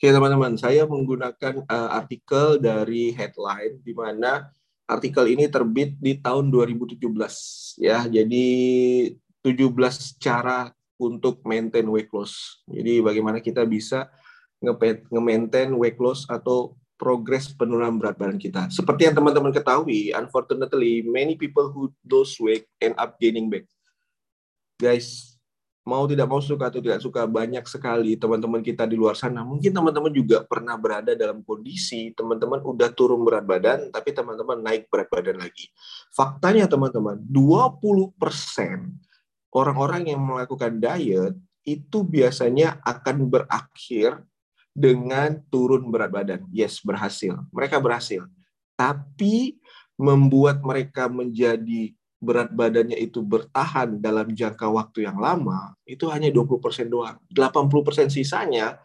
Oke teman-teman, saya menggunakan uh, artikel dari headline di mana artikel ini terbit di tahun 2017 ya. Jadi 17 cara untuk maintain weight loss. Jadi bagaimana kita bisa nge-maintain weight loss atau progres penurunan berat badan kita. Seperti yang teman-teman ketahui, unfortunately many people who lose weight end up gaining back. Guys, mau tidak mau suka atau tidak suka banyak sekali teman-teman kita di luar sana. Mungkin teman-teman juga pernah berada dalam kondisi teman-teman udah turun berat badan tapi teman-teman naik berat badan lagi. Faktanya teman-teman 20% orang-orang yang melakukan diet itu biasanya akan berakhir dengan turun berat badan. Yes berhasil. Mereka berhasil. Tapi membuat mereka menjadi berat badannya itu bertahan dalam jangka waktu yang lama, itu hanya 20% doang. 80% sisanya,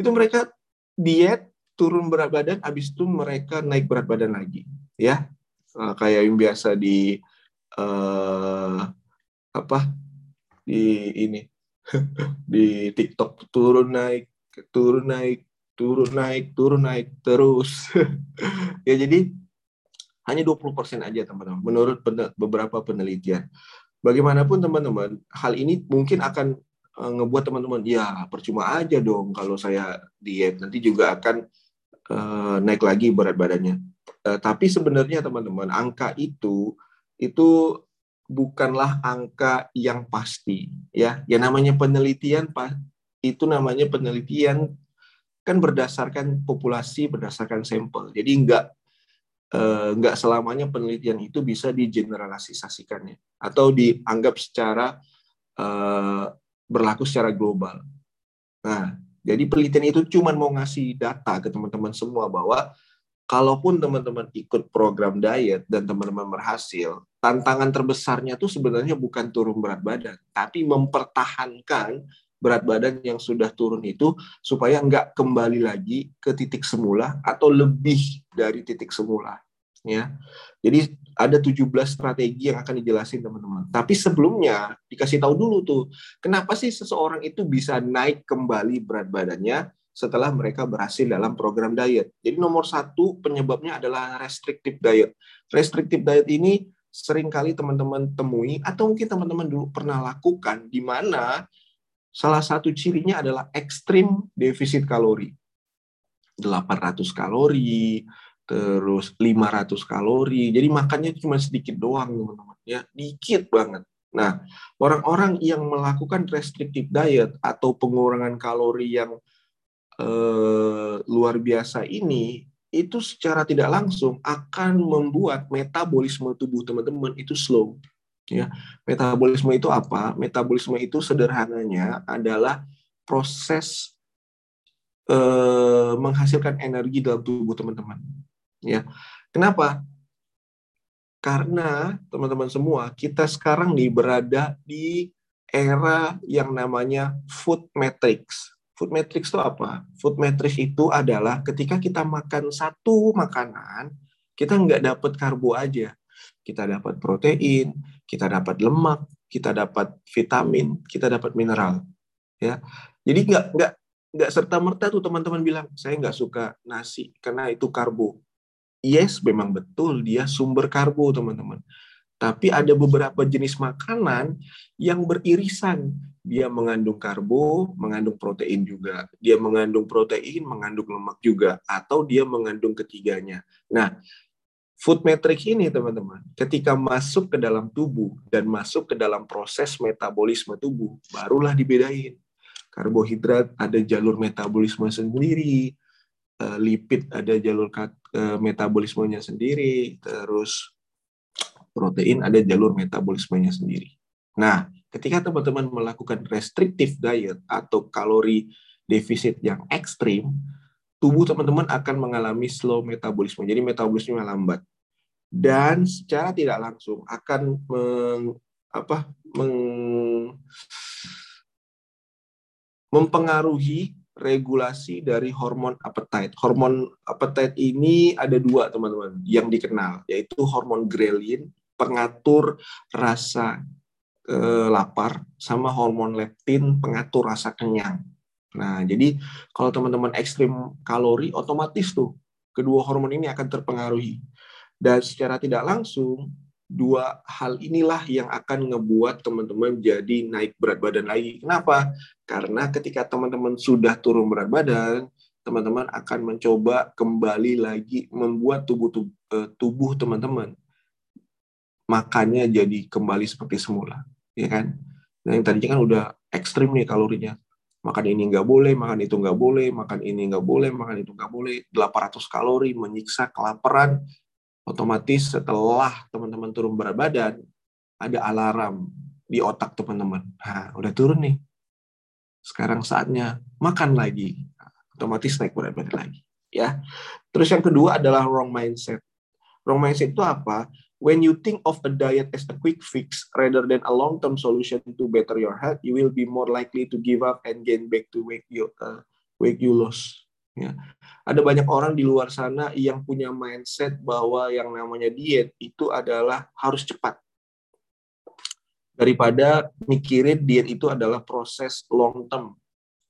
itu mereka diet, turun berat badan, habis itu mereka naik berat badan lagi. ya uh, Kayak yang biasa di, uh, apa, di ini, di TikTok, turun naik, turun naik, turun naik, turun naik, terus. ya jadi hanya 20% aja teman-teman menurut beberapa penelitian. Bagaimanapun teman-teman, hal ini mungkin akan uh, ngebuat teman-teman ya percuma aja dong kalau saya diet nanti juga akan uh, naik lagi berat badannya. Uh, tapi sebenarnya teman-teman angka itu itu bukanlah angka yang pasti ya. Yang namanya penelitian itu namanya penelitian kan berdasarkan populasi berdasarkan sampel. Jadi enggak nggak selamanya penelitian itu bisa digeneralisasikan ya atau dianggap secara uh, berlaku secara global. Nah, jadi penelitian itu cuma mau ngasih data ke teman-teman semua bahwa kalaupun teman-teman ikut program diet dan teman-teman berhasil, tantangan terbesarnya tuh sebenarnya bukan turun berat badan, tapi mempertahankan berat badan yang sudah turun itu supaya nggak kembali lagi ke titik semula atau lebih dari titik semula ya. Jadi ada 17 strategi yang akan dijelasin teman-teman. Tapi sebelumnya dikasih tahu dulu tuh, kenapa sih seseorang itu bisa naik kembali berat badannya setelah mereka berhasil dalam program diet. Jadi nomor satu penyebabnya adalah restrictive diet. Restrictive diet ini sering kali teman-teman temui atau mungkin teman-teman dulu pernah lakukan di mana Salah satu cirinya adalah ekstrim defisit kalori. 800 kalori, terus 500 kalori. Jadi makannya cuma sedikit doang, teman-teman. Ya, dikit banget. Nah, orang-orang yang melakukan restrictive diet atau pengurangan kalori yang eh, luar biasa ini, itu secara tidak langsung akan membuat metabolisme tubuh teman-teman itu slow. Ya, metabolisme itu apa? Metabolisme itu sederhananya adalah proses eh, menghasilkan energi dalam tubuh teman-teman. Ya, kenapa? Karena teman-teman semua kita sekarang nih berada di era yang namanya food matrix. Food matrix itu apa? Food matrix itu adalah ketika kita makan satu makanan, kita nggak dapat karbo aja, kita dapat protein, kita dapat lemak, kita dapat vitamin, kita dapat mineral. Ya, jadi nggak nggak nggak serta merta tuh teman-teman bilang saya nggak suka nasi karena itu karbo. Yes, memang betul dia sumber karbo teman-teman. Tapi ada beberapa jenis makanan yang beririsan. Dia mengandung karbo, mengandung protein juga. Dia mengandung protein, mengandung lemak juga. Atau dia mengandung ketiganya. Nah, Food matrix ini teman-teman, ketika masuk ke dalam tubuh dan masuk ke dalam proses metabolisme tubuh, barulah dibedain. Karbohidrat ada jalur metabolisme sendiri, eh, lipid ada jalur eh, metabolismenya sendiri, terus protein ada jalur metabolismenya sendiri. Nah, ketika teman-teman melakukan restrictive diet atau kalori defisit yang ekstrim, tubuh teman-teman akan mengalami slow metabolisme. Jadi metabolisme lambat. Dan secara tidak langsung akan meng, apa, meng, mempengaruhi regulasi dari hormon appetite. Hormon appetite ini ada dua teman-teman yang dikenal, yaitu hormon ghrelin, pengatur rasa eh, lapar, sama hormon leptin, pengatur rasa kenyang. Nah, jadi kalau teman-teman ekstrim kalori, otomatis tuh kedua hormon ini akan terpengaruhi. Dan secara tidak langsung, dua hal inilah yang akan ngebuat teman-teman jadi naik berat badan lagi. Kenapa? Karena ketika teman-teman sudah turun berat badan, teman-teman akan mencoba kembali lagi membuat tubuh eh, tubuh teman-teman makannya jadi kembali seperti semula, ya kan? Nah, yang tadinya kan udah ekstrim nih kalorinya. Makan ini nggak boleh, makan itu nggak boleh, makan ini nggak boleh, makan itu nggak boleh. 800 kalori menyiksa kelaparan. Otomatis setelah teman-teman turun berat badan, ada alarm di otak teman-teman. Nah, udah turun nih. Sekarang saatnya makan lagi. Otomatis naik berat badan lagi. Ya. Terus yang kedua adalah wrong mindset. Wrong mindset itu apa? when you think of a diet as a quick fix rather than a long-term solution to better your health, you will be more likely to give up and gain back to weight you uh, weight you lost. Ya. Ada banyak orang di luar sana yang punya mindset bahwa yang namanya diet itu adalah harus cepat. Daripada mikirin diet itu adalah proses long term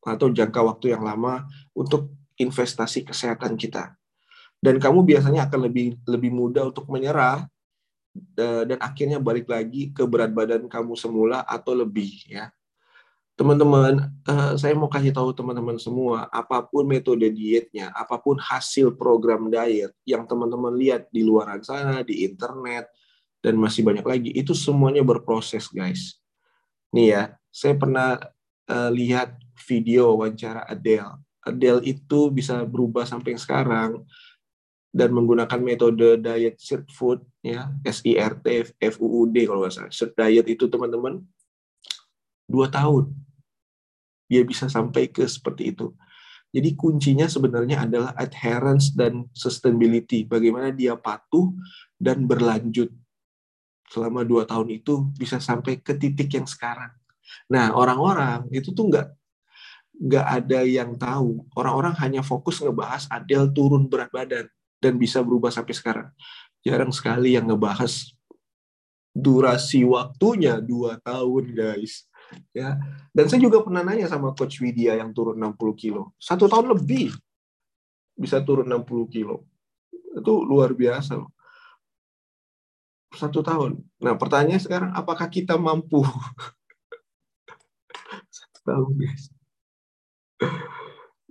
atau jangka waktu yang lama untuk investasi kesehatan kita. Dan kamu biasanya akan lebih lebih mudah untuk menyerah Eh, dan akhirnya balik lagi ke berat badan kamu semula atau lebih ya. Teman-teman, eh, saya mau kasih tahu teman-teman semua, apa pun metode dietnya, apa pun hasil program diet yang teman-teman lihat di luar sana, di internet, dan masih banyak lagi, itu semuanya berproses, guys. Nih ya, saya pernah uh, lihat video wawancara Adele. Adele itu bisa berubah sampai sekarang dan menggunakan metode diet shirt food ya SIRT FUUD kalau nggak salah shirt diet itu teman-teman dua tahun dia bisa sampai ke seperti itu jadi kuncinya sebenarnya adalah adherence dan sustainability bagaimana dia patuh dan berlanjut selama dua tahun itu bisa sampai ke titik yang sekarang nah orang-orang itu tuh nggak nggak ada yang tahu orang-orang hanya fokus ngebahas Adele turun berat badan dan bisa berubah sampai sekarang. Jarang sekali yang ngebahas durasi waktunya dua tahun, guys. Ya, dan saya juga pernah nanya sama Coach Widya yang turun 60 kilo. Satu tahun lebih bisa turun 60 kilo. Itu luar biasa loh. Satu tahun. Nah, pertanyaannya sekarang, apakah kita mampu? Satu tahun, guys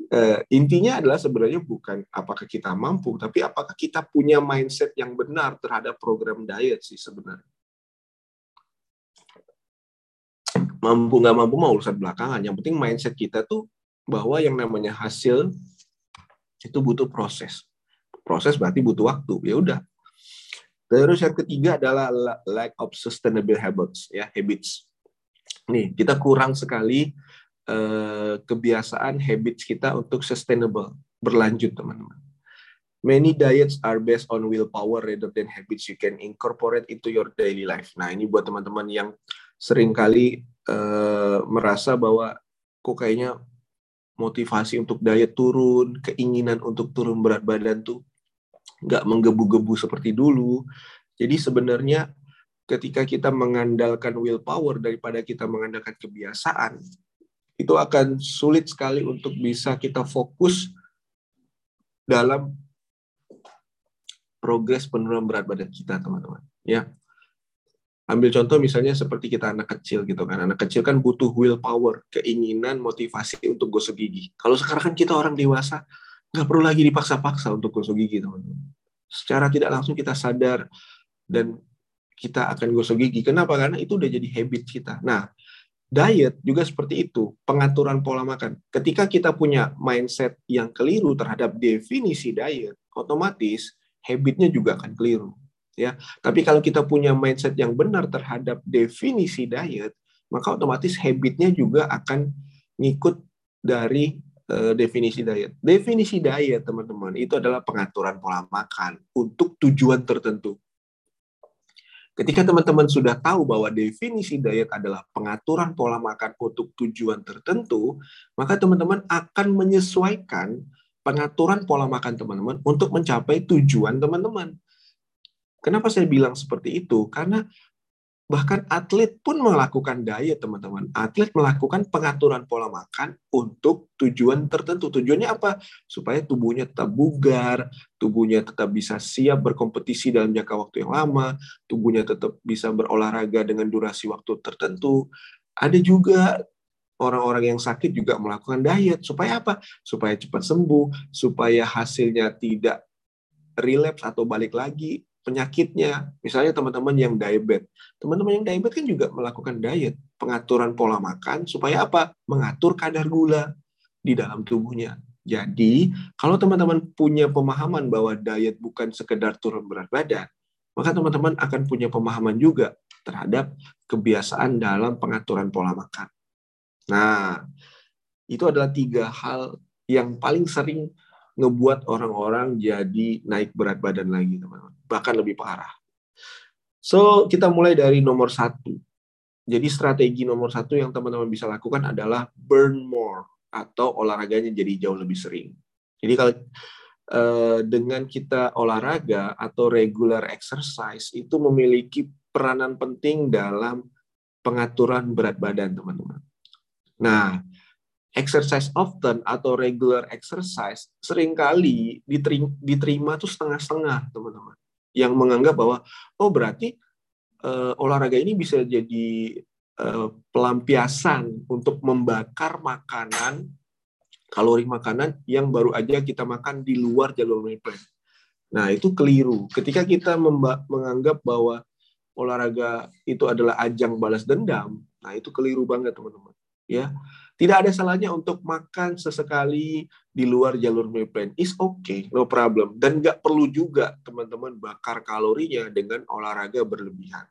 uh, intinya adalah sebenarnya bukan apakah kita mampu, tapi apakah kita punya mindset yang benar terhadap program diet sih sebenarnya. Mampu nggak mampu mau urusan belakangan. Yang penting mindset kita tuh bahwa yang namanya hasil itu butuh proses. Proses berarti butuh waktu. Ya udah. Terus yang ketiga adalah lack of sustainable habits ya habits. Nih kita kurang sekali Eh, kebiasaan habits kita untuk sustainable berlanjut teman-teman. Many diets are based on willpower rather than habits you can incorporate into your daily life. Nah ini buat teman-teman yang sering kali uh, merasa bahwa kok kayaknya motivasi untuk diet turun, keinginan untuk turun berat badan tuh nggak menggebu-gebu seperti dulu. Jadi sebenarnya ketika kita mengandalkan willpower daripada kita mengandalkan kebiasaan, itu akan sulit sekali untuk bisa kita fokus dalam progres penurunan berat badan kita, teman-teman. Ya, ambil contoh misalnya seperti kita anak kecil gitu kan. Anak kecil kan butuh willpower, keinginan, motivasi untuk gosok gigi. Kalau sekarang kan kita orang dewasa, nggak perlu lagi dipaksa-paksa untuk gosok gigi, teman-teman. Secara tidak langsung kita sadar dan kita akan gosok gigi. Kenapa? Karena itu udah jadi habit kita. Nah, Diet juga seperti itu, pengaturan pola makan. Ketika kita punya mindset yang keliru terhadap definisi diet, otomatis habitnya juga akan keliru. Ya, tapi kalau kita punya mindset yang benar terhadap definisi diet, maka otomatis habitnya juga akan ngikut dari uh, definisi diet. Definisi diet, teman-teman, itu adalah pengaturan pola makan untuk tujuan tertentu. Ketika teman-teman sudah tahu bahwa definisi diet adalah pengaturan pola makan untuk tujuan tertentu, maka teman-teman akan menyesuaikan pengaturan pola makan teman-teman untuk mencapai tujuan teman-teman. Kenapa saya bilang seperti itu? Karena Bahkan atlet pun melakukan diet, teman-teman. Atlet melakukan pengaturan pola makan untuk tujuan tertentu. Tujuannya apa? Supaya tubuhnya tetap bugar, tubuhnya tetap bisa siap berkompetisi dalam jangka waktu yang lama, tubuhnya tetap bisa berolahraga dengan durasi waktu tertentu. Ada juga orang-orang yang sakit juga melakukan diet. Supaya apa? Supaya cepat sembuh, supaya hasilnya tidak relapse atau balik lagi penyakitnya. Misalnya teman-teman yang diabetes. Teman-teman yang diabetes kan juga melakukan diet, pengaturan pola makan supaya apa? Mengatur kadar gula di dalam tubuhnya. Jadi, kalau teman-teman punya pemahaman bahwa diet bukan sekedar turun berat badan, maka teman-teman akan punya pemahaman juga terhadap kebiasaan dalam pengaturan pola makan. Nah, itu adalah tiga hal yang paling sering ngebuat orang-orang jadi naik berat badan lagi, teman-teman bahkan lebih parah. So, kita mulai dari nomor satu. Jadi strategi nomor satu yang teman-teman bisa lakukan adalah burn more atau olahraganya jadi jauh lebih sering. Jadi kalau eh, dengan kita olahraga atau regular exercise itu memiliki peranan penting dalam pengaturan berat badan teman-teman. Nah, exercise often atau regular exercise sering kali diterima, diterima tuh setengah-setengah teman-teman yang menganggap bahwa oh berarti uh, olahraga ini bisa jadi uh, pelampiasan untuk membakar makanan kalori makanan yang baru aja kita makan di luar jalur meal. Nah, itu keliru. Ketika kita menganggap bahwa olahraga itu adalah ajang balas dendam, nah itu keliru banget, teman-teman. Ya. Tidak ada salahnya untuk makan sesekali di luar jalur meal plan. Is okay, no problem. Dan nggak perlu juga teman-teman bakar kalorinya dengan olahraga berlebihan.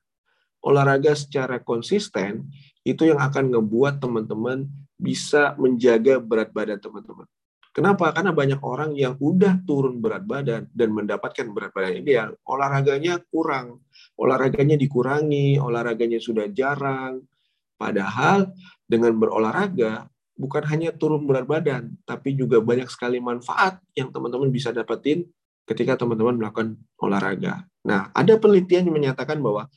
Olahraga secara konsisten itu yang akan ngebuat teman-teman bisa menjaga berat badan teman-teman. Kenapa? Karena banyak orang yang udah turun berat badan dan mendapatkan berat badan ideal, olahraganya kurang, olahraganya dikurangi, olahraganya sudah jarang. Padahal dengan berolahraga bukan hanya turun berat badan, tapi juga banyak sekali manfaat yang teman-teman bisa dapetin ketika teman-teman melakukan olahraga. Nah, ada penelitian yang menyatakan bahwa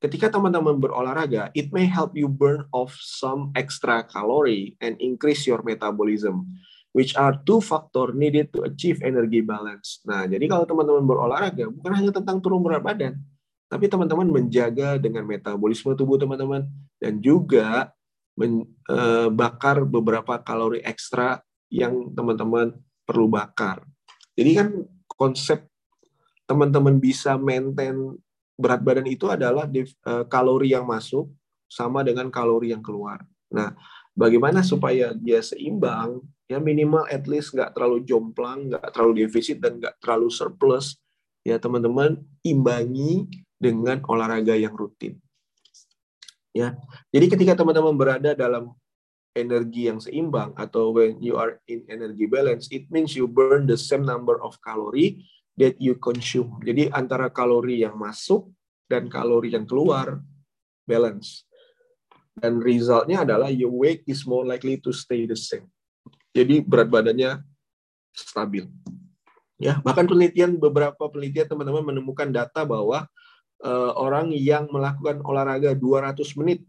ketika teman-teman berolahraga, it may help you burn off some extra calorie and increase your metabolism, which are two factor needed to achieve energy balance. Nah, jadi kalau teman-teman berolahraga, bukan hanya tentang turun berat badan, tapi teman-teman menjaga dengan metabolisme tubuh teman-teman dan juga membakar eh, beberapa kalori ekstra yang teman-teman perlu bakar. Jadi kan konsep teman-teman bisa maintain berat badan itu adalah eh, kalori yang masuk sama dengan kalori yang keluar. Nah, bagaimana supaya dia seimbang? Ya minimal at least nggak terlalu jomplang, nggak terlalu defisit dan nggak terlalu surplus. Ya teman-teman imbangi dengan olahraga yang rutin. Ya. Jadi ketika teman-teman berada dalam energi yang seimbang atau when you are in energy balance, it means you burn the same number of calorie that you consume. Jadi antara kalori yang masuk dan kalori yang keluar balance. Dan resultnya adalah your weight is more likely to stay the same. Jadi berat badannya stabil. Ya, bahkan penelitian beberapa penelitian teman-teman menemukan data bahwa orang yang melakukan olahraga 200 menit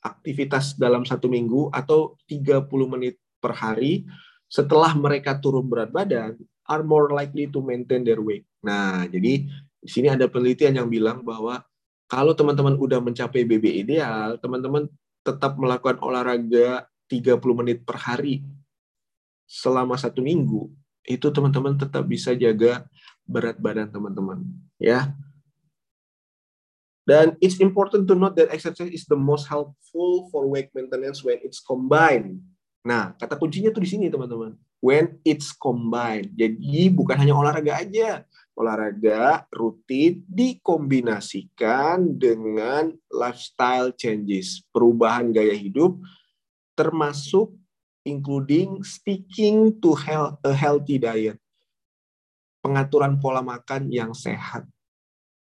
aktivitas dalam satu minggu atau 30 menit per hari setelah mereka turun berat badan are more likely to maintain their weight. Nah, jadi di sini ada penelitian yang bilang bahwa kalau teman-teman udah mencapai BB ideal, teman-teman tetap melakukan olahraga 30 menit per hari selama satu minggu, itu teman-teman tetap bisa jaga berat badan teman-teman. Ya, dan it's important to note that exercise is the most helpful for weight maintenance when it's combined. Nah, kata kuncinya tuh di sini teman-teman. When it's combined. Jadi bukan hanya olahraga aja. Olahraga rutin dikombinasikan dengan lifestyle changes, perubahan gaya hidup termasuk including sticking to a healthy diet. Pengaturan pola makan yang sehat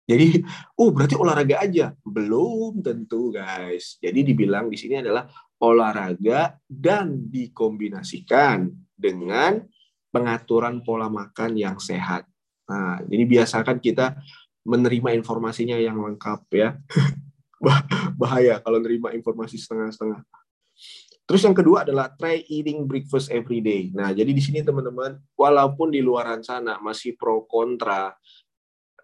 jadi, oh berarti olahraga aja? Belum tentu guys. Jadi dibilang di sini adalah olahraga dan dikombinasikan dengan pengaturan pola makan yang sehat. Nah, jadi biasakan kita menerima informasinya yang lengkap ya. Bahaya kalau menerima informasi setengah-setengah. Terus yang kedua adalah try eating breakfast every day. Nah, jadi di sini teman-teman, walaupun di luaran sana masih pro kontra,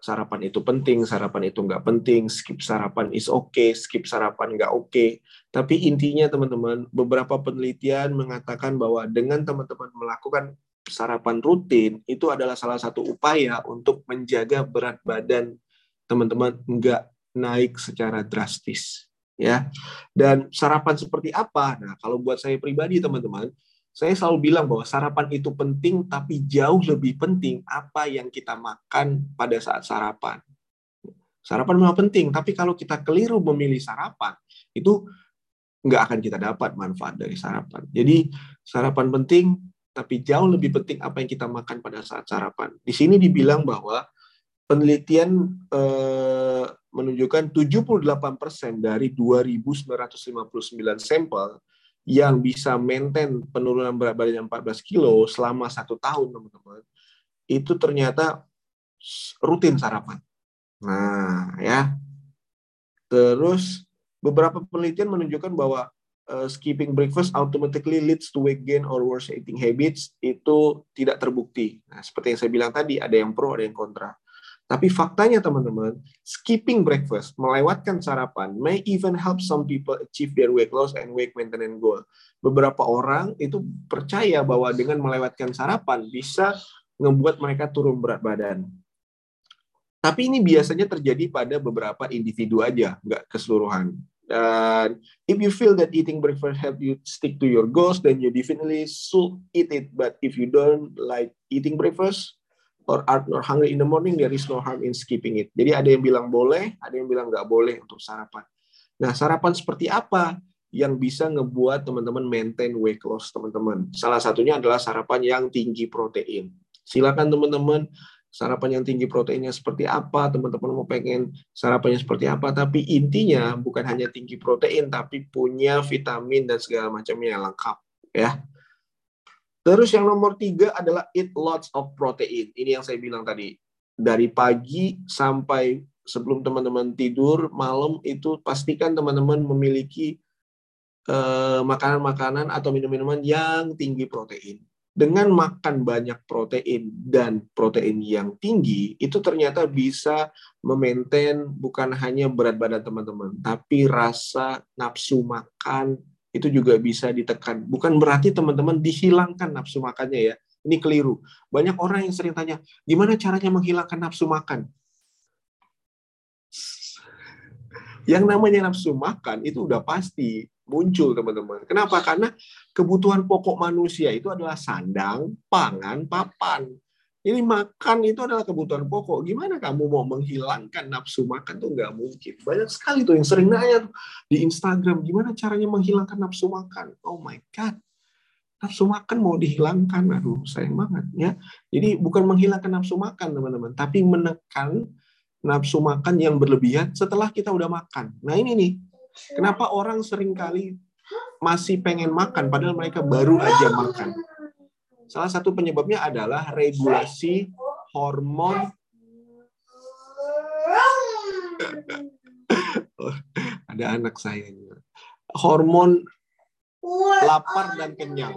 sarapan itu penting, sarapan itu nggak penting, skip sarapan is okay, skip sarapan nggak oke. Okay. Tapi intinya teman-teman, beberapa penelitian mengatakan bahwa dengan teman-teman melakukan sarapan rutin, itu adalah salah satu upaya untuk menjaga berat badan teman-teman nggak naik secara drastis ya. Dan sarapan seperti apa? Nah, kalau buat saya pribadi teman-teman, saya selalu bilang bahwa sarapan itu penting, tapi jauh lebih penting apa yang kita makan pada saat sarapan. Sarapan memang penting, tapi kalau kita keliru memilih sarapan, itu nggak akan kita dapat manfaat dari sarapan. Jadi sarapan penting, tapi jauh lebih penting apa yang kita makan pada saat sarapan. Di sini dibilang bahwa penelitian eh, menunjukkan 78% dari 2.959 sampel yang bisa maintain penurunan berat badan 14 kilo selama satu tahun, teman-teman, itu ternyata rutin sarapan. Nah, ya. Terus beberapa penelitian menunjukkan bahwa uh, skipping breakfast automatically leads to weight gain or worse eating habits itu tidak terbukti. Nah, seperti yang saya bilang tadi, ada yang pro, ada yang kontra. Tapi faktanya teman-teman, skipping breakfast, melewatkan sarapan, may even help some people achieve their weight loss and weight maintenance goal. Beberapa orang itu percaya bahwa dengan melewatkan sarapan bisa membuat mereka turun berat badan. Tapi ini biasanya terjadi pada beberapa individu aja, nggak keseluruhan. Dan if you feel that eating breakfast help you stick to your goals, then you definitely should eat it. But if you don't like eating breakfast, or are not hungry in the morning, there is no harm in skipping it. Jadi ada yang bilang boleh, ada yang bilang nggak boleh untuk sarapan. Nah, sarapan seperti apa yang bisa ngebuat teman-teman maintain weight loss, teman-teman? Salah satunya adalah sarapan yang tinggi protein. Silakan teman-teman, sarapan yang tinggi proteinnya seperti apa, teman-teman mau pengen sarapannya seperti apa, tapi intinya bukan hanya tinggi protein, tapi punya vitamin dan segala macamnya yang lengkap. ya. Terus yang nomor tiga adalah eat lots of protein. Ini yang saya bilang tadi. Dari pagi sampai sebelum teman-teman tidur, malam itu pastikan teman-teman memiliki eh, makanan-makanan atau minum-minuman yang tinggi protein. Dengan makan banyak protein dan protein yang tinggi, itu ternyata bisa memaintain bukan hanya berat badan teman-teman, tapi rasa nafsu makan, itu juga bisa ditekan. Bukan berarti teman-teman dihilangkan nafsu makannya ya. Ini keliru. Banyak orang yang sering tanya, gimana caranya menghilangkan nafsu makan? Yang namanya nafsu makan itu udah pasti muncul teman-teman. Kenapa? Karena kebutuhan pokok manusia itu adalah sandang, pangan, papan. Ini makan itu adalah kebutuhan pokok. Gimana kamu mau menghilangkan nafsu makan tuh nggak mungkin. Banyak sekali tuh yang sering nanya di Instagram, gimana caranya menghilangkan nafsu makan? Oh my God, nafsu makan mau dihilangkan. Aduh, sayang banget ya. Jadi bukan menghilangkan nafsu makan teman-teman, tapi menekan nafsu makan yang berlebihan setelah kita udah makan. Nah ini nih, kenapa orang sering kali masih pengen makan padahal mereka baru aja makan Salah satu penyebabnya adalah regulasi hormon ada anak saya hormon lapar dan kenyang.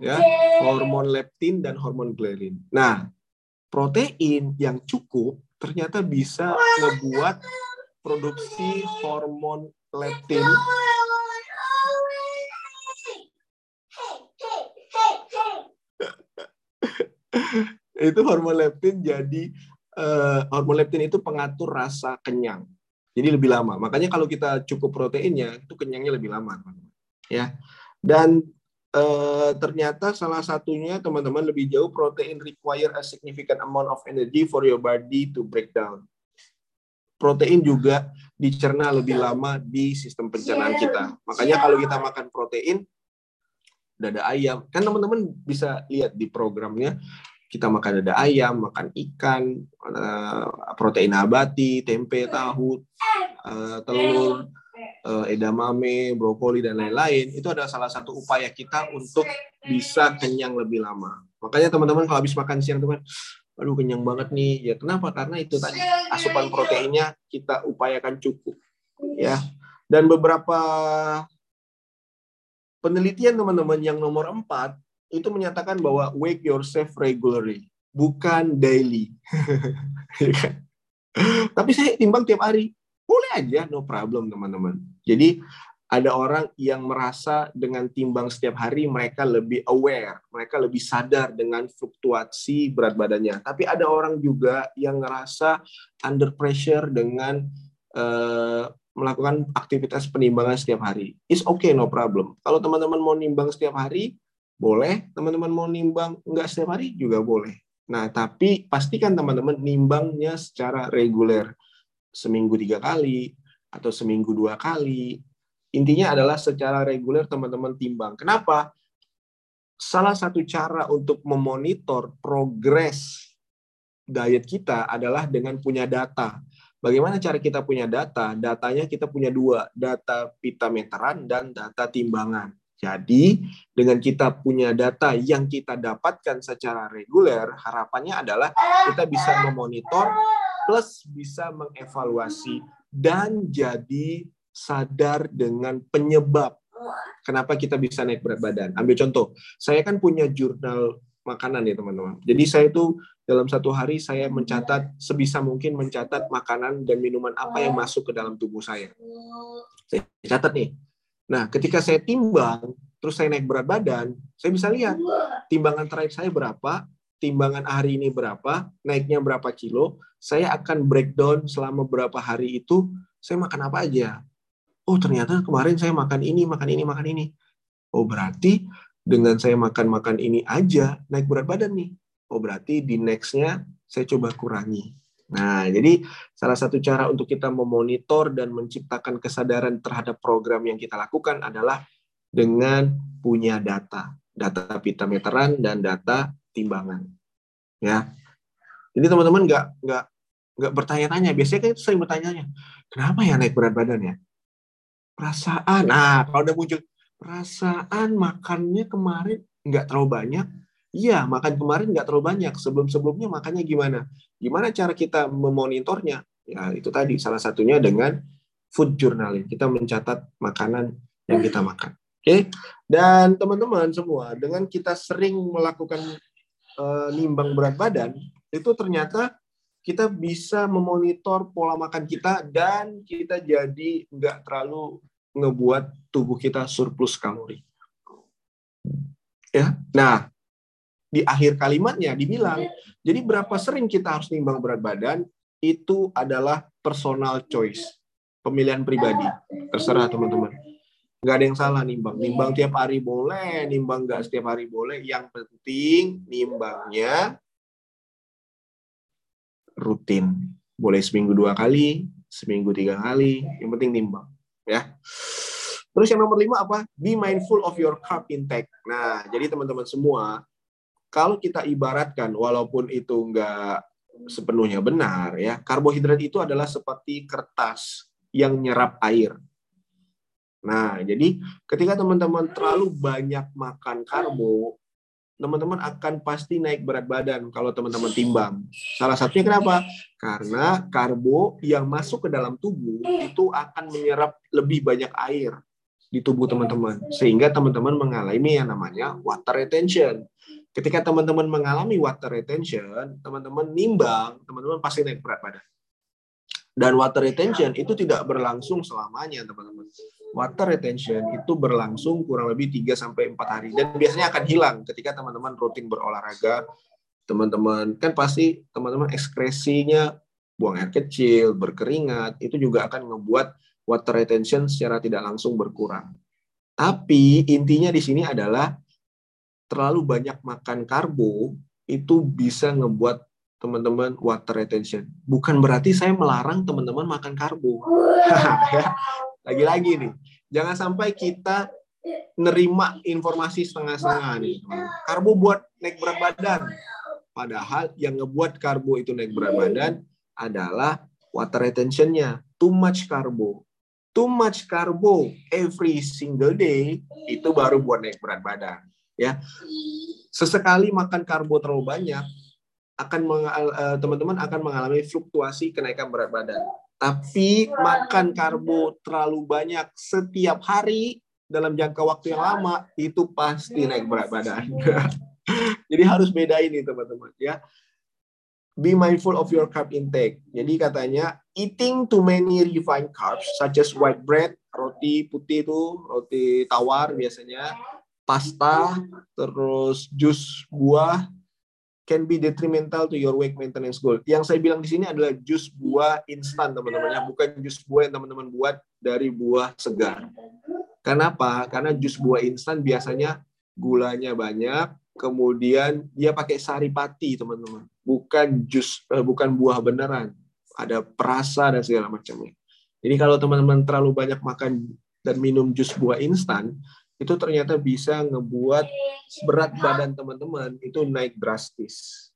Ya hormon leptin dan hormon ghrelin. Nah protein yang cukup ternyata bisa membuat produksi hormon leptin itu hormon leptin jadi uh, hormon leptin itu pengatur rasa kenyang. Jadi lebih lama. Makanya kalau kita cukup proteinnya itu kenyangnya lebih lama, Ya. Dan uh, ternyata salah satunya teman-teman lebih jauh protein require a significant amount of energy for your body to break down. Protein juga dicerna lebih lama di sistem pencernaan kita. Makanya kalau kita makan protein, dada ayam. Kan teman-teman bisa lihat di programnya, kita makan dada ayam, makan ikan, eh, protein abati, tempe, tahu, eh, telur, eh, edamame, brokoli, dan lain-lain. Itu adalah salah satu upaya kita untuk bisa kenyang lebih lama. Makanya teman-teman kalau habis makan siang, teman, aduh kenyang banget nih. Ya kenapa? Karena itu tadi asupan proteinnya kita upayakan cukup. Ya. Dan beberapa penelitian teman-teman yang nomor empat itu menyatakan bahwa wake yourself regularly, bukan daily. Ya kan? Tapi saya timbang tiap hari. Boleh aja, no problem teman-teman. Jadi ada orang yang merasa dengan timbang setiap hari mereka lebih aware, mereka lebih sadar dengan fluktuasi berat badannya. Tapi ada orang juga yang ngerasa under pressure dengan uh, melakukan aktivitas penimbangan setiap hari. It's okay, no problem. Kalau teman-teman mau nimbang setiap hari, boleh. Teman-teman mau nimbang enggak setiap hari juga boleh. Nah, tapi pastikan teman-teman nimbangnya secara reguler. Seminggu tiga kali, atau seminggu dua kali, Intinya adalah secara reguler teman-teman timbang. Kenapa? Salah satu cara untuk memonitor progres diet kita adalah dengan punya data. Bagaimana cara kita punya data? Datanya kita punya dua, data pita meteran dan data timbangan. Jadi, dengan kita punya data yang kita dapatkan secara reguler, harapannya adalah kita bisa memonitor plus bisa mengevaluasi dan jadi sadar dengan penyebab kenapa kita bisa naik berat badan. Ambil contoh, saya kan punya jurnal makanan ya teman-teman. Jadi saya itu dalam satu hari saya mencatat sebisa mungkin mencatat makanan dan minuman apa yang masuk ke dalam tubuh saya. Saya catat nih. Nah, ketika saya timbang, terus saya naik berat badan, saya bisa lihat timbangan terakhir saya berapa, timbangan hari ini berapa, naiknya berapa kilo, saya akan breakdown selama berapa hari itu saya makan apa aja oh ternyata kemarin saya makan ini, makan ini, makan ini. Oh berarti dengan saya makan-makan ini aja naik berat badan nih. Oh berarti di nextnya saya coba kurangi. Nah, jadi salah satu cara untuk kita memonitor dan menciptakan kesadaran terhadap program yang kita lakukan adalah dengan punya data, data pita meteran dan data timbangan. Ya, jadi teman-teman nggak nggak nggak bertanya-tanya. Biasanya kan sering bertanya, kenapa ya naik berat badan ya? perasaan. Nah, kalau udah muncul perasaan makannya kemarin nggak terlalu banyak, iya makan kemarin nggak terlalu banyak. Sebelum-sebelumnya makannya gimana? Gimana cara kita memonitornya? Ya itu tadi salah satunya dengan food journaling. Kita mencatat makanan yang kita makan. Oke, okay? dan teman-teman semua, dengan kita sering melakukan uh, nimbang berat badan, itu ternyata kita bisa memonitor pola makan kita dan kita jadi nggak terlalu ngebuat tubuh kita surplus kalori. Ya, nah di akhir kalimatnya dibilang, jadi berapa sering kita harus nimbang berat badan itu adalah personal choice, pemilihan pribadi, terserah teman-teman. Gak ada yang salah nimbang. Nimbang tiap hari boleh, nimbang gak setiap hari boleh. Yang penting nimbangnya rutin. Boleh seminggu dua kali, seminggu tiga kali. Yang penting nimbang ya. Terus yang nomor lima apa? Be mindful of your carb intake. Nah, jadi teman-teman semua, kalau kita ibaratkan, walaupun itu enggak sepenuhnya benar, ya, karbohidrat itu adalah seperti kertas yang nyerap air. Nah, jadi ketika teman-teman terlalu banyak makan karbo, teman-teman akan pasti naik berat badan kalau teman-teman timbang. Salah satunya kenapa? Karena karbo yang masuk ke dalam tubuh itu akan menyerap lebih banyak air di tubuh teman-teman sehingga teman-teman mengalami yang namanya water retention. Ketika teman-teman mengalami water retention, teman-teman nimbang, teman-teman pasti naik berat badan. Dan water retention itu tidak berlangsung selamanya, teman-teman water retention itu berlangsung kurang lebih 3 sampai 4 hari dan biasanya akan hilang ketika teman-teman rutin berolahraga. Teman-teman kan pasti teman-teman ekskresinya buang air kecil, berkeringat, itu juga akan ngebuat water retention secara tidak langsung berkurang. Tapi intinya di sini adalah terlalu banyak makan karbo itu bisa ngebuat teman-teman water retention. Bukan berarti saya melarang teman-teman makan karbo. Ya. Lagi-lagi nih, jangan sampai kita nerima informasi setengah-setengah nih. Karbo buat naik berat badan. Padahal yang ngebuat karbo itu naik berat badan adalah water retention-nya. Too much karbo. Too much karbo every single day itu baru buat naik berat badan. Ya, sesekali makan karbo terlalu banyak akan eh, teman-teman akan mengalami fluktuasi kenaikan berat badan. Tapi makan karbo terlalu banyak setiap hari dalam jangka waktu yang lama itu pasti naik berat badan. Jadi harus beda ini teman-teman ya. Be mindful of your carb intake. Jadi katanya eating too many refined carbs such as white bread, roti putih itu, roti tawar biasanya, pasta, terus jus buah, can be detrimental to your weight maintenance goal. Yang saya bilang di sini adalah jus buah instan teman-teman ya, bukan jus buah yang teman-teman buat dari buah segar. Kenapa? Karena jus buah instan biasanya gulanya banyak, kemudian dia pakai sari pati teman-teman, bukan jus eh, bukan buah beneran. Ada perasa dan segala macamnya. Jadi kalau teman-teman terlalu banyak makan dan minum jus buah instan, itu ternyata bisa ngebuat berat badan teman-teman itu naik drastis.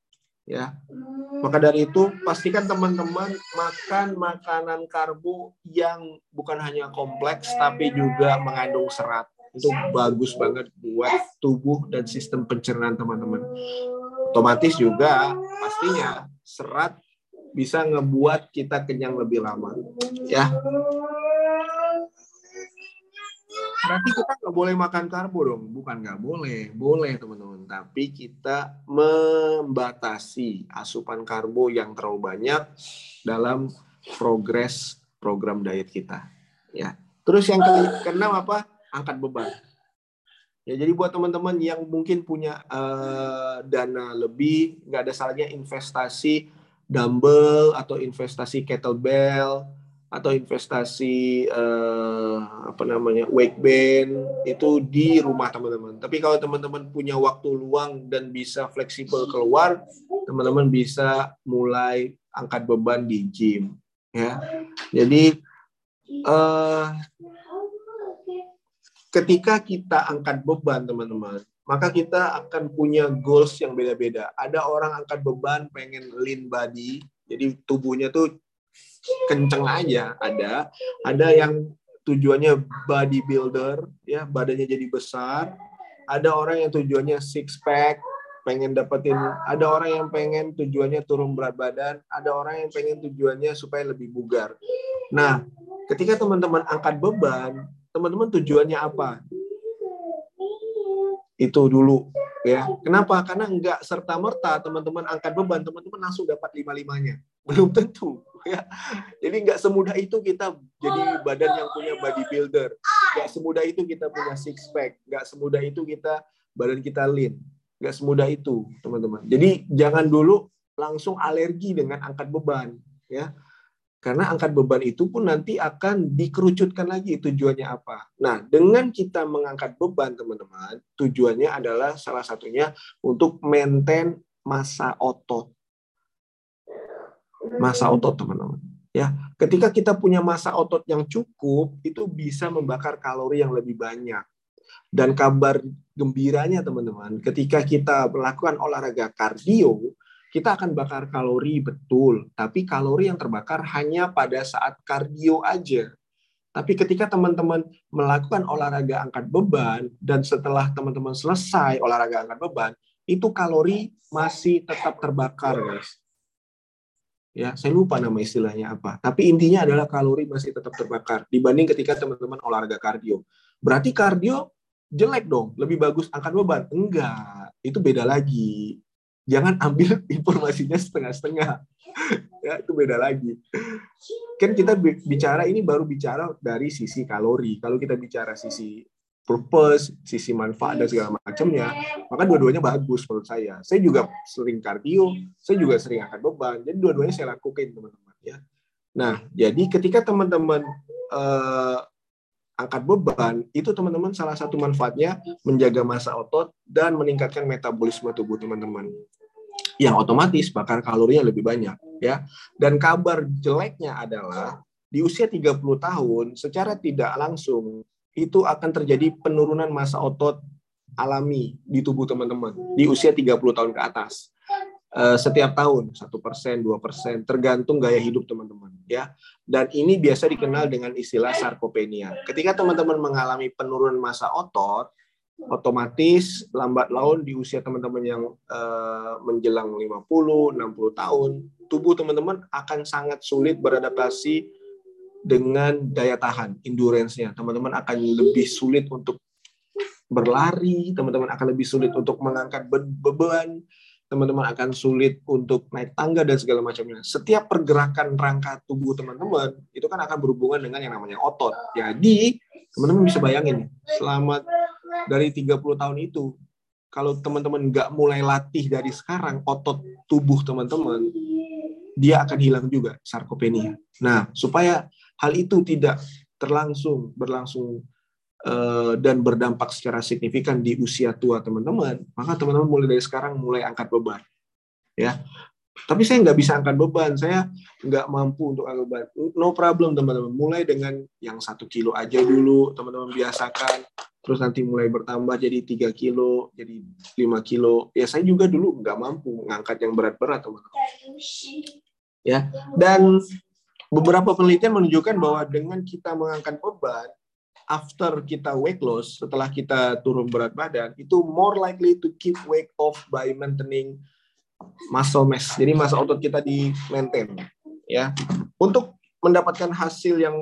Ya. Maka dari itu pastikan teman-teman makan makanan karbo yang bukan hanya kompleks tapi juga mengandung serat. Itu bagus banget buat tubuh dan sistem pencernaan teman-teman. Otomatis juga pastinya serat bisa ngebuat kita kenyang lebih lama. Ya berarti kita nggak boleh makan karbo dong. Bukan nggak boleh. Boleh teman-teman. Tapi kita membatasi asupan karbo yang terlalu banyak dalam progres program diet kita. Ya. Terus yang keenam apa? Angkat beban. Ya jadi buat teman-teman yang mungkin punya uh, dana lebih nggak ada salahnya investasi dumbbell atau investasi kettlebell atau investasi uh, apa namanya weight band itu di rumah teman-teman. Tapi kalau teman-teman punya waktu luang dan bisa fleksibel keluar, teman-teman bisa mulai angkat beban di gym ya. Jadi uh, ketika kita angkat beban teman-teman, maka kita akan punya goals yang beda-beda. Ada orang angkat beban pengen lean body, jadi tubuhnya tuh kenceng aja. Ada ada yang tujuannya bodybuilder ya badannya jadi besar. Ada orang yang tujuannya six pack pengen dapetin ada orang yang pengen tujuannya turun berat badan ada orang yang pengen tujuannya supaya lebih bugar. Nah ketika teman-teman angkat beban teman-teman tujuannya apa? Itu dulu ya. Kenapa? Karena enggak serta merta teman-teman angkat beban teman-teman langsung dapat lima limanya belum tentu ya. Jadi nggak semudah itu kita jadi badan yang punya bodybuilder. Nggak semudah itu kita punya six pack. Nggak semudah itu kita badan kita lean. Nggak semudah itu, teman-teman. Jadi jangan dulu langsung alergi dengan angkat beban, ya. Karena angkat beban itu pun nanti akan dikerucutkan lagi tujuannya apa. Nah, dengan kita mengangkat beban, teman-teman, tujuannya adalah salah satunya untuk maintain masa otot masa otot teman-teman. Ya, ketika kita punya masa otot yang cukup, itu bisa membakar kalori yang lebih banyak. Dan kabar gembiranya teman-teman, ketika kita melakukan olahraga kardio, kita akan bakar kalori betul, tapi kalori yang terbakar hanya pada saat kardio aja. Tapi ketika teman-teman melakukan olahraga angkat beban dan setelah teman-teman selesai olahraga angkat beban, itu kalori masih tetap terbakar, guys ya saya lupa nama istilahnya apa. Tapi intinya adalah kalori masih tetap terbakar dibanding ketika teman-teman olahraga kardio. Berarti kardio jelek dong lebih bagus angkat beban. Enggak itu beda lagi. Jangan ambil informasinya setengah-setengah. Ya itu beda lagi. Kan kita bicara ini baru bicara dari sisi kalori. Kalau kita bicara sisi purpose, sisi manfaat dan segala macamnya, maka dua-duanya bagus menurut saya. Saya juga sering kardio, saya juga sering angkat beban, jadi dua-duanya saya lakukan teman-teman ya. Nah, jadi ketika teman-teman eh, angkat beban, itu teman-teman salah satu manfaatnya menjaga masa otot dan meningkatkan metabolisme tubuh teman-teman. Yang otomatis bakar kalorinya lebih banyak ya. Dan kabar jeleknya adalah di usia 30 tahun secara tidak langsung itu akan terjadi penurunan masa otot alami di tubuh teman-teman di usia 30 tahun ke atas. Eh, setiap tahun satu persen, dua persen, tergantung gaya hidup teman-teman, ya. Dan ini biasa dikenal dengan istilah sarkopenia. Ketika teman-teman mengalami penurunan masa otot, otomatis lambat laun di usia teman-teman yang uh, menjelang 50, 60 tahun, tubuh teman-teman akan sangat sulit beradaptasi dengan daya tahan, endurance-nya. Teman-teman akan lebih sulit untuk berlari, teman-teman akan lebih sulit untuk mengangkat beban, teman-teman akan sulit untuk naik tangga dan segala macamnya. Setiap pergerakan rangka tubuh teman-teman itu kan akan berhubungan dengan yang namanya otot. Jadi, teman-teman bisa bayangin, selamat dari 30 tahun itu, kalau teman-teman nggak mulai latih dari sekarang, otot tubuh teman-teman, dia akan hilang juga sarkopenia. Nah, supaya hal itu tidak terlangsung, berlangsung eh, dan berdampak secara signifikan di usia tua teman-teman, maka teman-teman mulai dari sekarang mulai angkat beban. Ya, tapi saya nggak bisa angkat beban, saya nggak mampu untuk angkat beban. No problem teman-teman. Mulai dengan yang satu kilo aja dulu, teman-teman biasakan terus nanti mulai bertambah jadi 3 kilo, jadi 5 kilo. Ya saya juga dulu nggak mampu mengangkat yang berat-berat, teman-teman. Ya, dan beberapa penelitian menunjukkan bahwa dengan kita mengangkat beban, after kita weight loss, setelah kita turun berat badan, itu more likely to keep weight off by maintaining muscle mass. Jadi masa otot kita di maintain, ya. Untuk mendapatkan hasil yang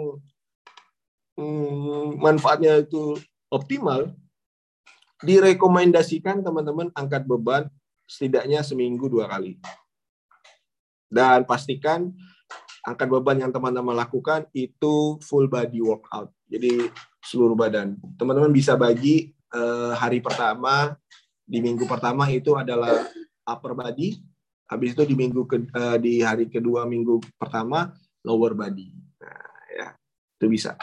hmm, manfaatnya itu optimal, direkomendasikan teman-teman angkat beban setidaknya seminggu dua kali. Dan pastikan angkat beban yang teman-teman lakukan itu full body workout. Jadi seluruh badan. Teman-teman bisa bagi eh, hari pertama di minggu pertama itu adalah upper body, habis itu di minggu ke, eh, di hari kedua minggu pertama lower body. Nah, ya. Itu bisa.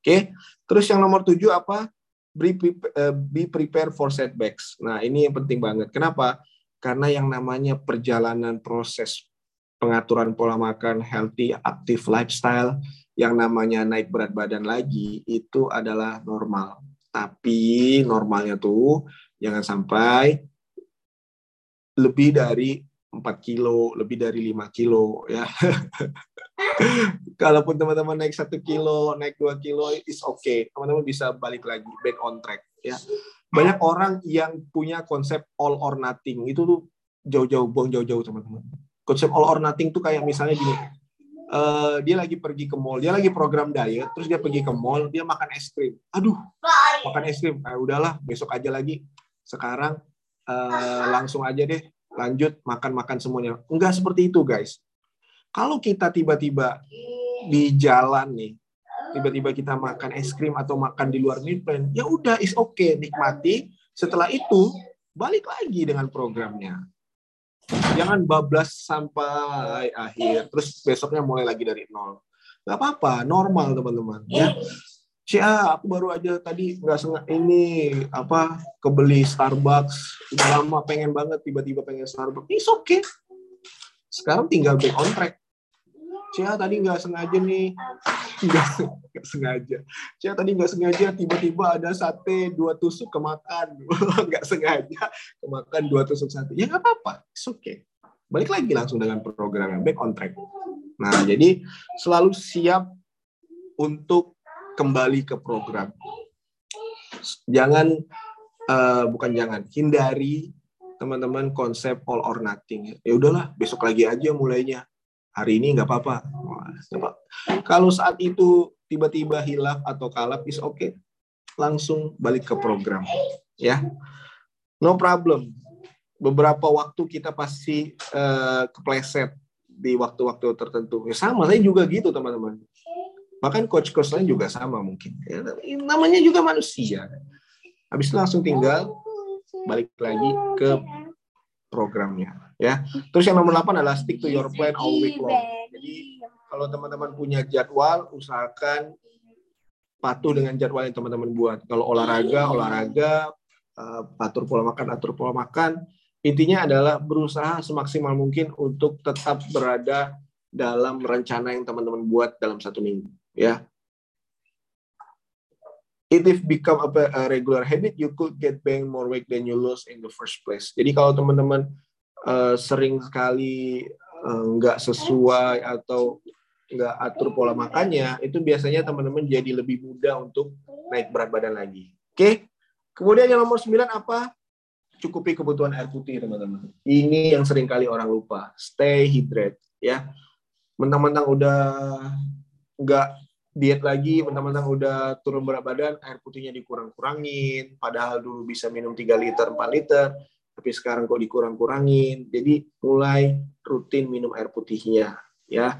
Oke, terus yang nomor tujuh apa? Be, be prepare for setbacks. Nah, ini yang penting banget. Kenapa? Karena yang namanya perjalanan proses pengaturan pola makan, healthy, active lifestyle, yang namanya naik berat badan lagi, itu adalah normal. Tapi normalnya tuh jangan sampai lebih dari 4 kilo, lebih dari 5 kilo ya. Kalaupun teman-teman naik satu kilo, naik dua kilo, is okay. Teman-teman bisa balik lagi, back on track. Ya, banyak orang yang punya konsep all or nothing itu tuh jauh-jauh, buang jauh-jauh teman-teman. Konsep all or nothing tuh kayak misalnya gini, uh, dia lagi pergi ke mall, dia lagi program diet, terus dia pergi ke mall, dia makan es krim. Aduh, makan es krim. Eh, udahlah, besok aja lagi. Sekarang uh, langsung aja deh, lanjut makan-makan semuanya. Enggak seperti itu, guys kalau kita tiba-tiba di jalan nih, tiba-tiba kita makan es krim atau makan di luar meal plan, ya udah is okay, nikmati. Setelah itu balik lagi dengan programnya. Jangan bablas sampai akhir, terus besoknya mulai lagi dari nol. Gak apa-apa, normal teman-teman. Ya, Cia, aku baru aja tadi nggak sengaja ini apa kebeli Starbucks, udah lama pengen banget tiba-tiba pengen Starbucks. It's okay. Sekarang tinggal back on track. Cia tadi nggak sengaja nih, nggak sengaja. Cia tadi nggak sengaja tiba-tiba ada sate dua tusuk kemakan, nggak sengaja kemakan dua tusuk sate. Ya nggak apa-apa, it's okay. Balik lagi langsung dengan program yang back on track. Nah, jadi selalu siap untuk kembali ke program. Jangan, uh, bukan jangan, hindari teman-teman konsep all or nothing. Ya udahlah, besok lagi aja mulainya. Hari ini nggak apa-apa. Kalau saat itu tiba-tiba hilaf atau kalap, is oke. Okay. Langsung balik ke program. Ya, no problem. Beberapa waktu kita pasti uh, kepleset di waktu-waktu tertentu. Ya, sama, saya juga gitu teman-teman. Bahkan coach-coach lain juga sama mungkin. Ya, namanya juga manusia. Habis itu langsung tinggal balik lagi ke programnya ya. Terus yang nomor 8 adalah stick to your plan all week long. Jadi kalau teman-teman punya jadwal, usahakan patuh dengan jadwal yang teman-teman buat. Kalau olahraga, olahraga, uh, atur pola makan, atur pola makan. Intinya adalah berusaha semaksimal mungkin untuk tetap berada dalam rencana yang teman-teman buat dalam satu minggu. Ya, If it become a, regular habit, you could get back more weight than you lose in the first place. Jadi kalau teman-teman uh, sering sekali eh, nggak uh, sesuai atau nggak atur pola makannya, itu biasanya teman-teman jadi lebih mudah untuk naik berat badan lagi. Oke? Okay? Kemudian yang nomor 9 apa? Cukupi kebutuhan air putih, teman-teman. Ini yang sering kali orang lupa. Stay hydrated, ya. Mentang-mentang udah nggak diet lagi, mentang-mentang udah turun berat badan, air putihnya dikurang-kurangin. Padahal dulu bisa minum 3 liter, 4 liter. Tapi sekarang kok dikurang-kurangin. Jadi mulai rutin minum air putihnya, ya.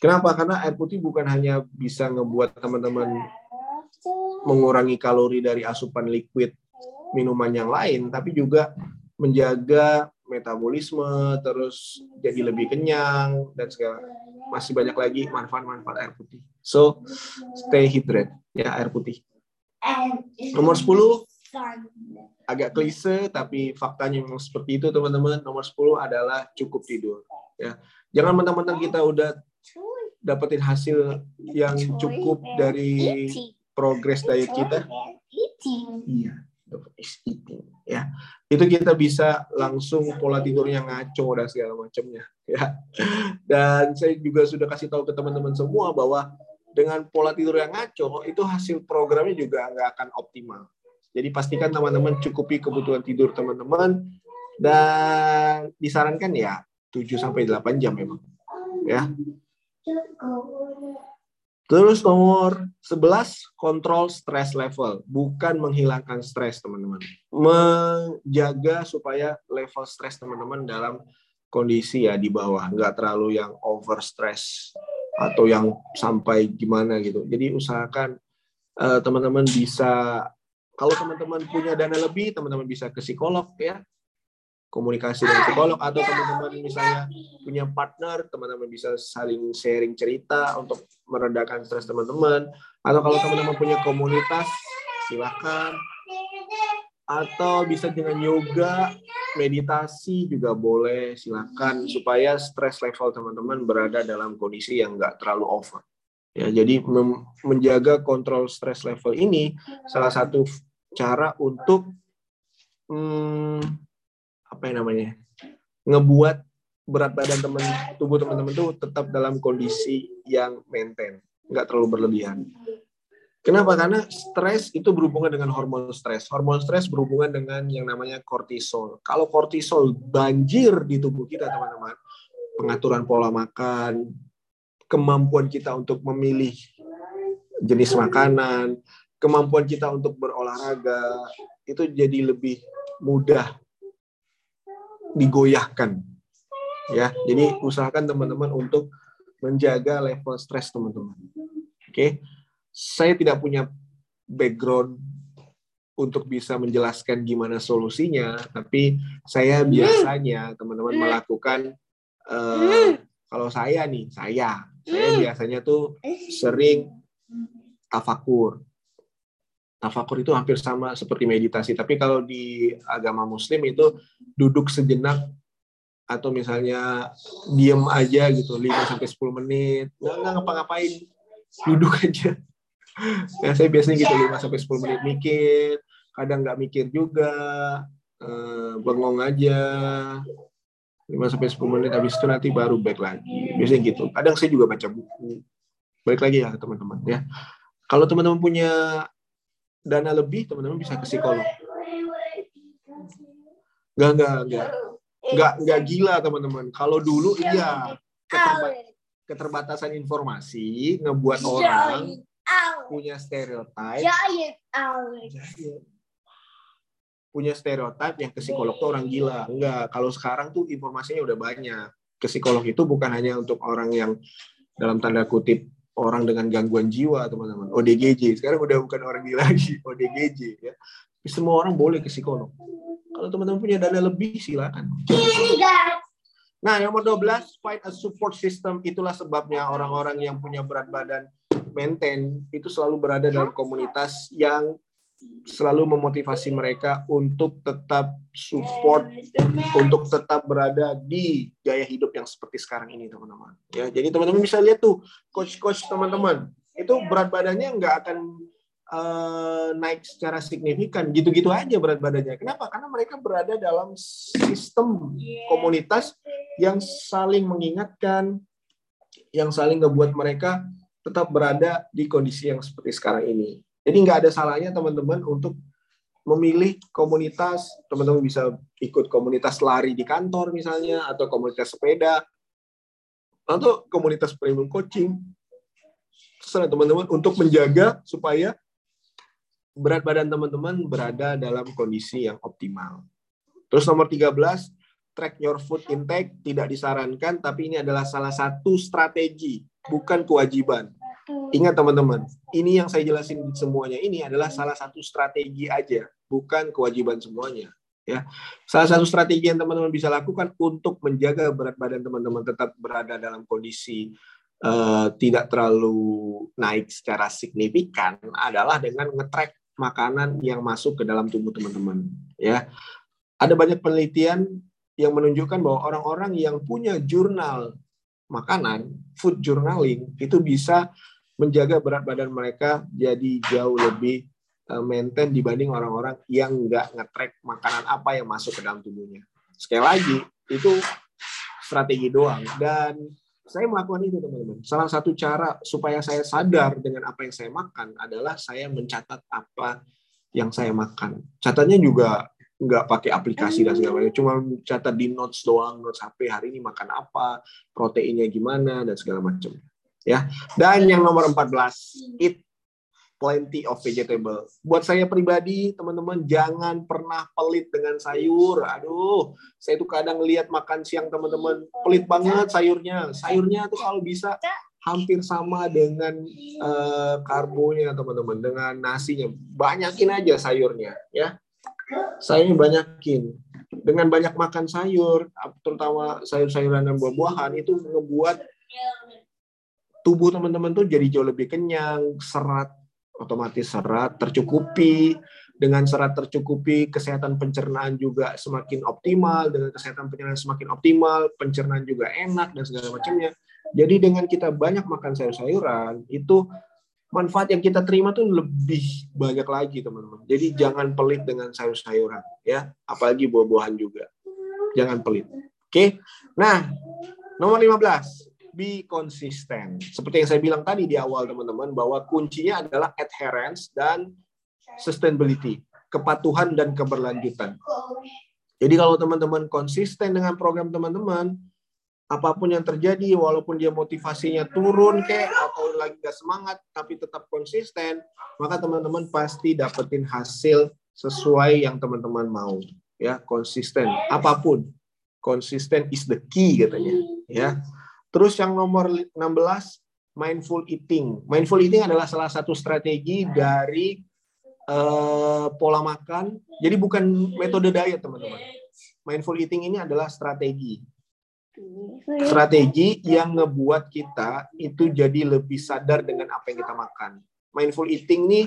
Kenapa? Karena air putih bukan hanya bisa ngebuat teman-teman mengurangi kalori dari asupan liquid minuman yang lain, tapi juga menjaga metabolisme, terus jadi lebih kenyang dan segala masih banyak lagi manfaat-manfaat air putih. So stay hydrated ya air putih. Nomor 10 agak klise tapi faktanya memang seperti itu teman-teman. Nomor 10 adalah cukup tidur ya. Jangan mentang-mentang kita udah dapetin hasil yang cukup dari progres diet kita. Iya, ya. Itu kita bisa langsung pola tidurnya ngaco dan segala macamnya ya. Dan saya juga sudah kasih tahu ke teman-teman semua bahwa dengan pola tidur yang ngaco itu hasil programnya juga nggak akan optimal. Jadi pastikan teman-teman cukupi kebutuhan tidur teman-teman dan disarankan ya 7 sampai 8 jam memang. Ya. Terus nomor 11, kontrol stress level. Bukan menghilangkan stres, teman-teman. Menjaga supaya level stres teman-teman dalam kondisi ya di bawah. Nggak terlalu yang over stress atau yang sampai gimana gitu. Jadi usahakan uh, teman-teman bisa, kalau teman-teman punya dana lebih, teman-teman bisa ke psikolog ya komunikasi dengan psikolog atau teman-teman misalnya punya partner, teman-teman bisa saling sharing cerita untuk meredakan stres teman-teman. Atau kalau teman-teman punya komunitas, silakan. Atau bisa dengan yoga, meditasi juga boleh, silakan supaya stres level teman-teman berada dalam kondisi yang enggak terlalu over. Ya, jadi menjaga kontrol stres level ini salah satu cara untuk hmm, apa yang namanya ngebuat berat badan teman tubuh teman-teman itu tetap dalam kondisi yang maintain nggak terlalu berlebihan. Kenapa? Karena stres itu berhubungan dengan hormon stres hormon stres berhubungan dengan yang namanya kortisol kalau kortisol banjir di tubuh kita teman-teman pengaturan pola makan kemampuan kita untuk memilih jenis makanan kemampuan kita untuk berolahraga itu jadi lebih mudah digoyahkan. Ya, jadi usahakan teman-teman untuk menjaga level stres teman-teman. Oke. Saya tidak punya background untuk bisa menjelaskan gimana solusinya, tapi saya biasanya teman-teman melakukan uh, kalau saya nih, saya saya biasanya tuh sering tafakur tafakur itu hampir sama seperti meditasi. Tapi kalau di agama Muslim itu duduk sejenak atau misalnya diem aja gitu 5 sampai 10 menit, nggak, nggak ngapa-ngapain, duduk aja. Ya, saya biasanya gitu 5 sampai 10 menit mikir, kadang nggak mikir juga, eh, bengong aja. 5 sampai 10 menit habis itu nanti baru back lagi. Biasanya gitu. Kadang saya juga baca buku. Balik lagi ya teman-teman ya. Kalau teman-teman punya dana lebih teman-teman bisa ke psikolog nggak nggak nggak nggak nggak gila teman-teman kalau dulu iya keterba keterbatasan informasi ngebuat orang punya stereotip punya stereotip yang ke psikolog tuh orang gila. Enggak kalau sekarang tuh informasinya udah banyak. Ke psikolog itu bukan hanya untuk orang yang dalam tanda kutip orang dengan gangguan jiwa teman-teman. ODGJ sekarang udah bukan orang gila lagi ODGJ ya. Semua orang boleh ke psikolog. Kalau teman-teman punya dana lebih silakan. Nah nomor 12 find a support system. Itulah sebabnya orang-orang yang punya berat badan maintain itu selalu berada dalam komunitas yang selalu memotivasi mereka untuk tetap support, untuk tetap berada di gaya hidup yang seperti sekarang ini, teman-teman. Ya, jadi teman-teman bisa lihat tuh coach-coach teman-teman itu berat badannya nggak akan uh, naik secara signifikan, gitu-gitu aja berat badannya. Kenapa? Karena mereka berada dalam sistem komunitas yang saling mengingatkan, yang saling ngebuat mereka tetap berada di kondisi yang seperti sekarang ini. Jadi nggak ada salahnya teman-teman untuk memilih komunitas, teman-teman bisa ikut komunitas lari di kantor misalnya, atau komunitas sepeda, atau komunitas premium coaching. Terserah teman-teman untuk menjaga supaya berat badan teman-teman berada dalam kondisi yang optimal. Terus nomor 13, track your food intake tidak disarankan, tapi ini adalah salah satu strategi, bukan kewajiban. Ingat teman-teman, ini yang saya jelasin semuanya ini adalah salah satu strategi aja, bukan kewajiban semuanya. Ya, salah satu strategi yang teman-teman bisa lakukan untuk menjaga berat badan teman-teman tetap berada dalam kondisi uh, tidak terlalu naik secara signifikan adalah dengan ngetrack makanan yang masuk ke dalam tubuh teman-teman. Ya, ada banyak penelitian yang menunjukkan bahwa orang-orang yang punya jurnal makanan, food journaling, itu bisa menjaga berat badan mereka jadi jauh lebih uh, maintain dibanding orang-orang yang nggak ngetrack makanan apa yang masuk ke dalam tubuhnya. Sekali lagi, itu strategi doang. Dan saya melakukan itu, teman-teman. Salah satu cara supaya saya sadar dengan apa yang saya makan adalah saya mencatat apa yang saya makan. Catatnya juga nggak pakai aplikasi dan segala macam, cuma catat di notes doang, notes HP hari ini makan apa, proteinnya gimana dan segala macam ya. Dan yang nomor 14, eat plenty of vegetable. Buat saya pribadi, teman-teman jangan pernah pelit dengan sayur. Aduh, saya tuh kadang lihat makan siang teman-teman pelit banget sayurnya. Sayurnya tuh kalau bisa hampir sama dengan uh, karbonya teman-teman, dengan nasinya. Banyakin aja sayurnya, ya. Sayurnya banyakin. Dengan banyak makan sayur, terutama sayur-sayuran dan buah-buahan itu ngebuat tubuh teman-teman tuh jadi jauh lebih kenyang, serat otomatis serat tercukupi, dengan serat tercukupi, kesehatan pencernaan juga semakin optimal, dengan kesehatan pencernaan semakin optimal, pencernaan juga enak dan segala macamnya. Jadi dengan kita banyak makan sayur-sayuran, itu manfaat yang kita terima tuh lebih banyak lagi, teman-teman. Jadi jangan pelit dengan sayur-sayuran, ya, apalagi buah-buahan juga. Jangan pelit. Oke. Nah, nomor 15 be konsisten. Seperti yang saya bilang tadi di awal teman-teman bahwa kuncinya adalah adherence dan sustainability, kepatuhan dan keberlanjutan. Jadi kalau teman-teman konsisten dengan program teman-teman, apa pun yang terjadi, walaupun dia motivasinya turun kayak atau lagi gak semangat, tapi tetap konsisten, maka teman-teman pasti dapetin hasil sesuai yang teman-teman mau. Ya, konsisten. Apa pun, konsisten is the key katanya. Ya, Terus yang nomor 16, mindful eating. Mindful eating adalah salah satu strategi dari uh, pola makan. Jadi bukan metode diet, teman-teman. Mindful eating ini adalah strategi. Strategi yang ngebuat kita itu jadi lebih sadar dengan apa yang kita makan. Mindful eating nih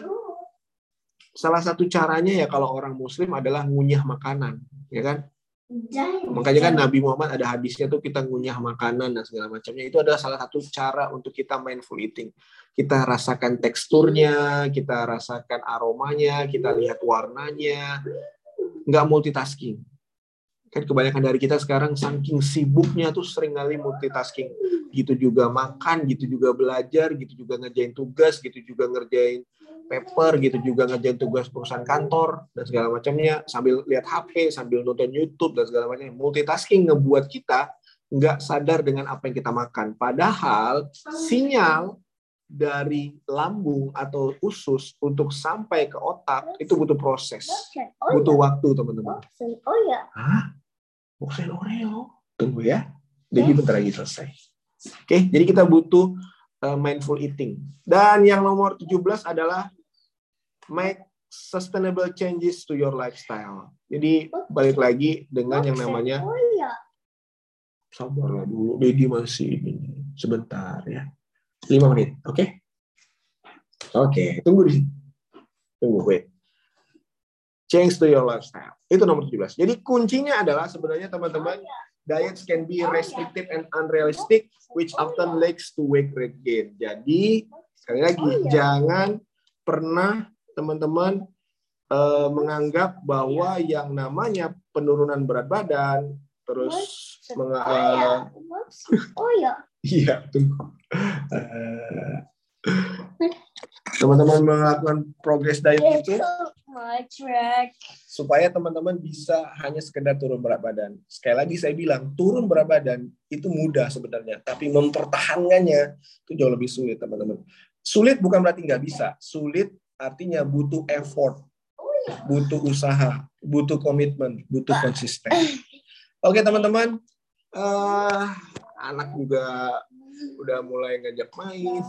salah satu caranya ya kalau orang muslim adalah ngunyah makanan, ya kan? Makanya kan Nabi Muhammad ada hadisnya tuh kita ngunyah makanan dan segala macamnya. Itu adalah salah satu cara untuk kita mindful eating. Kita rasakan teksturnya, kita rasakan aromanya, kita lihat warnanya. Nggak multitasking. Kan kebanyakan dari kita sekarang saking sibuknya tuh sering kali multitasking. Gitu juga makan, gitu juga belajar, gitu juga ngerjain tugas, gitu juga ngerjain paper gitu juga ngerjain tugas perusahaan kantor dan segala macamnya. Sambil lihat HP sambil nonton YouTube dan segala macamnya. Multitasking ngebuat kita nggak sadar dengan apa yang kita makan. Padahal sinyal dari lambung atau usus untuk sampai ke otak itu butuh proses. Butuh waktu teman-teman. Oh ya Hah? Boxen Oreo tunggu ya jadi bentar lagi selesai oke jadi kita butuh uh, mindful eating dan yang nomor 17 adalah make sustainable changes to your lifestyle. Jadi balik lagi dengan yang namanya sabarlah dulu, Dedi masih ini sebentar ya, lima menit, oke? Okay? Oke, okay, tunggu di sini, tunggu wait. Change to your lifestyle. Itu nomor 17. Jadi kuncinya adalah sebenarnya teman-teman diets can be restrictive and unrealistic which often leads to weight gain. Jadi sekali lagi jangan pernah teman-teman uh, menganggap bahwa yang namanya penurunan berat badan terus meng, uh, oh ya iya. Tunggu. Uh, teman-teman melakukan progress diet itu supaya teman-teman bisa hanya sekedar turun berat badan. Sekali lagi saya bilang, turun berat badan itu mudah sebenarnya, tapi mempertahankannya itu jauh lebih sulit, teman-teman. Sulit bukan berarti nggak bisa. Sulit artinya butuh effort, butuh usaha, butuh komitmen, butuh konsisten. Oke, teman-teman. Uh, anak juga udah mulai ngajak main.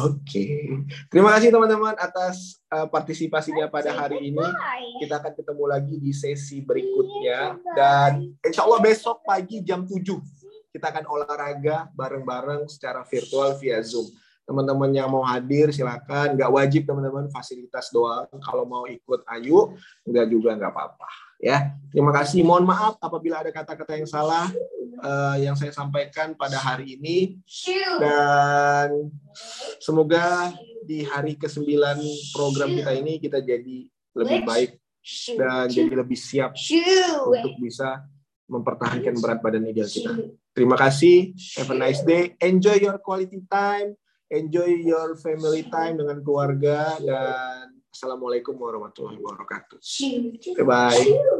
Oke, okay. terima kasih teman-teman atas uh, partisipasinya pada hari ini. Kita akan ketemu lagi di sesi berikutnya dan insya Allah besok pagi jam 7 kita akan olahraga bareng-bareng secara virtual via Zoom. Teman-teman yang mau hadir silakan, nggak wajib teman-teman fasilitas doang. Kalau mau ikut ayo, nggak juga nggak apa-apa ya. Terima kasih. Mohon maaf apabila ada kata-kata yang salah uh, yang saya sampaikan pada hari ini dan semoga di hari ke-9 program kita ini kita jadi lebih baik dan jadi lebih siap untuk bisa mempertahankan berat badan ideal kita. Terima kasih. Have a nice day. Enjoy your quality time. Enjoy your family time dengan keluarga dan Assalamualaikum warahmatullahi wabarakatuh. Bye bye.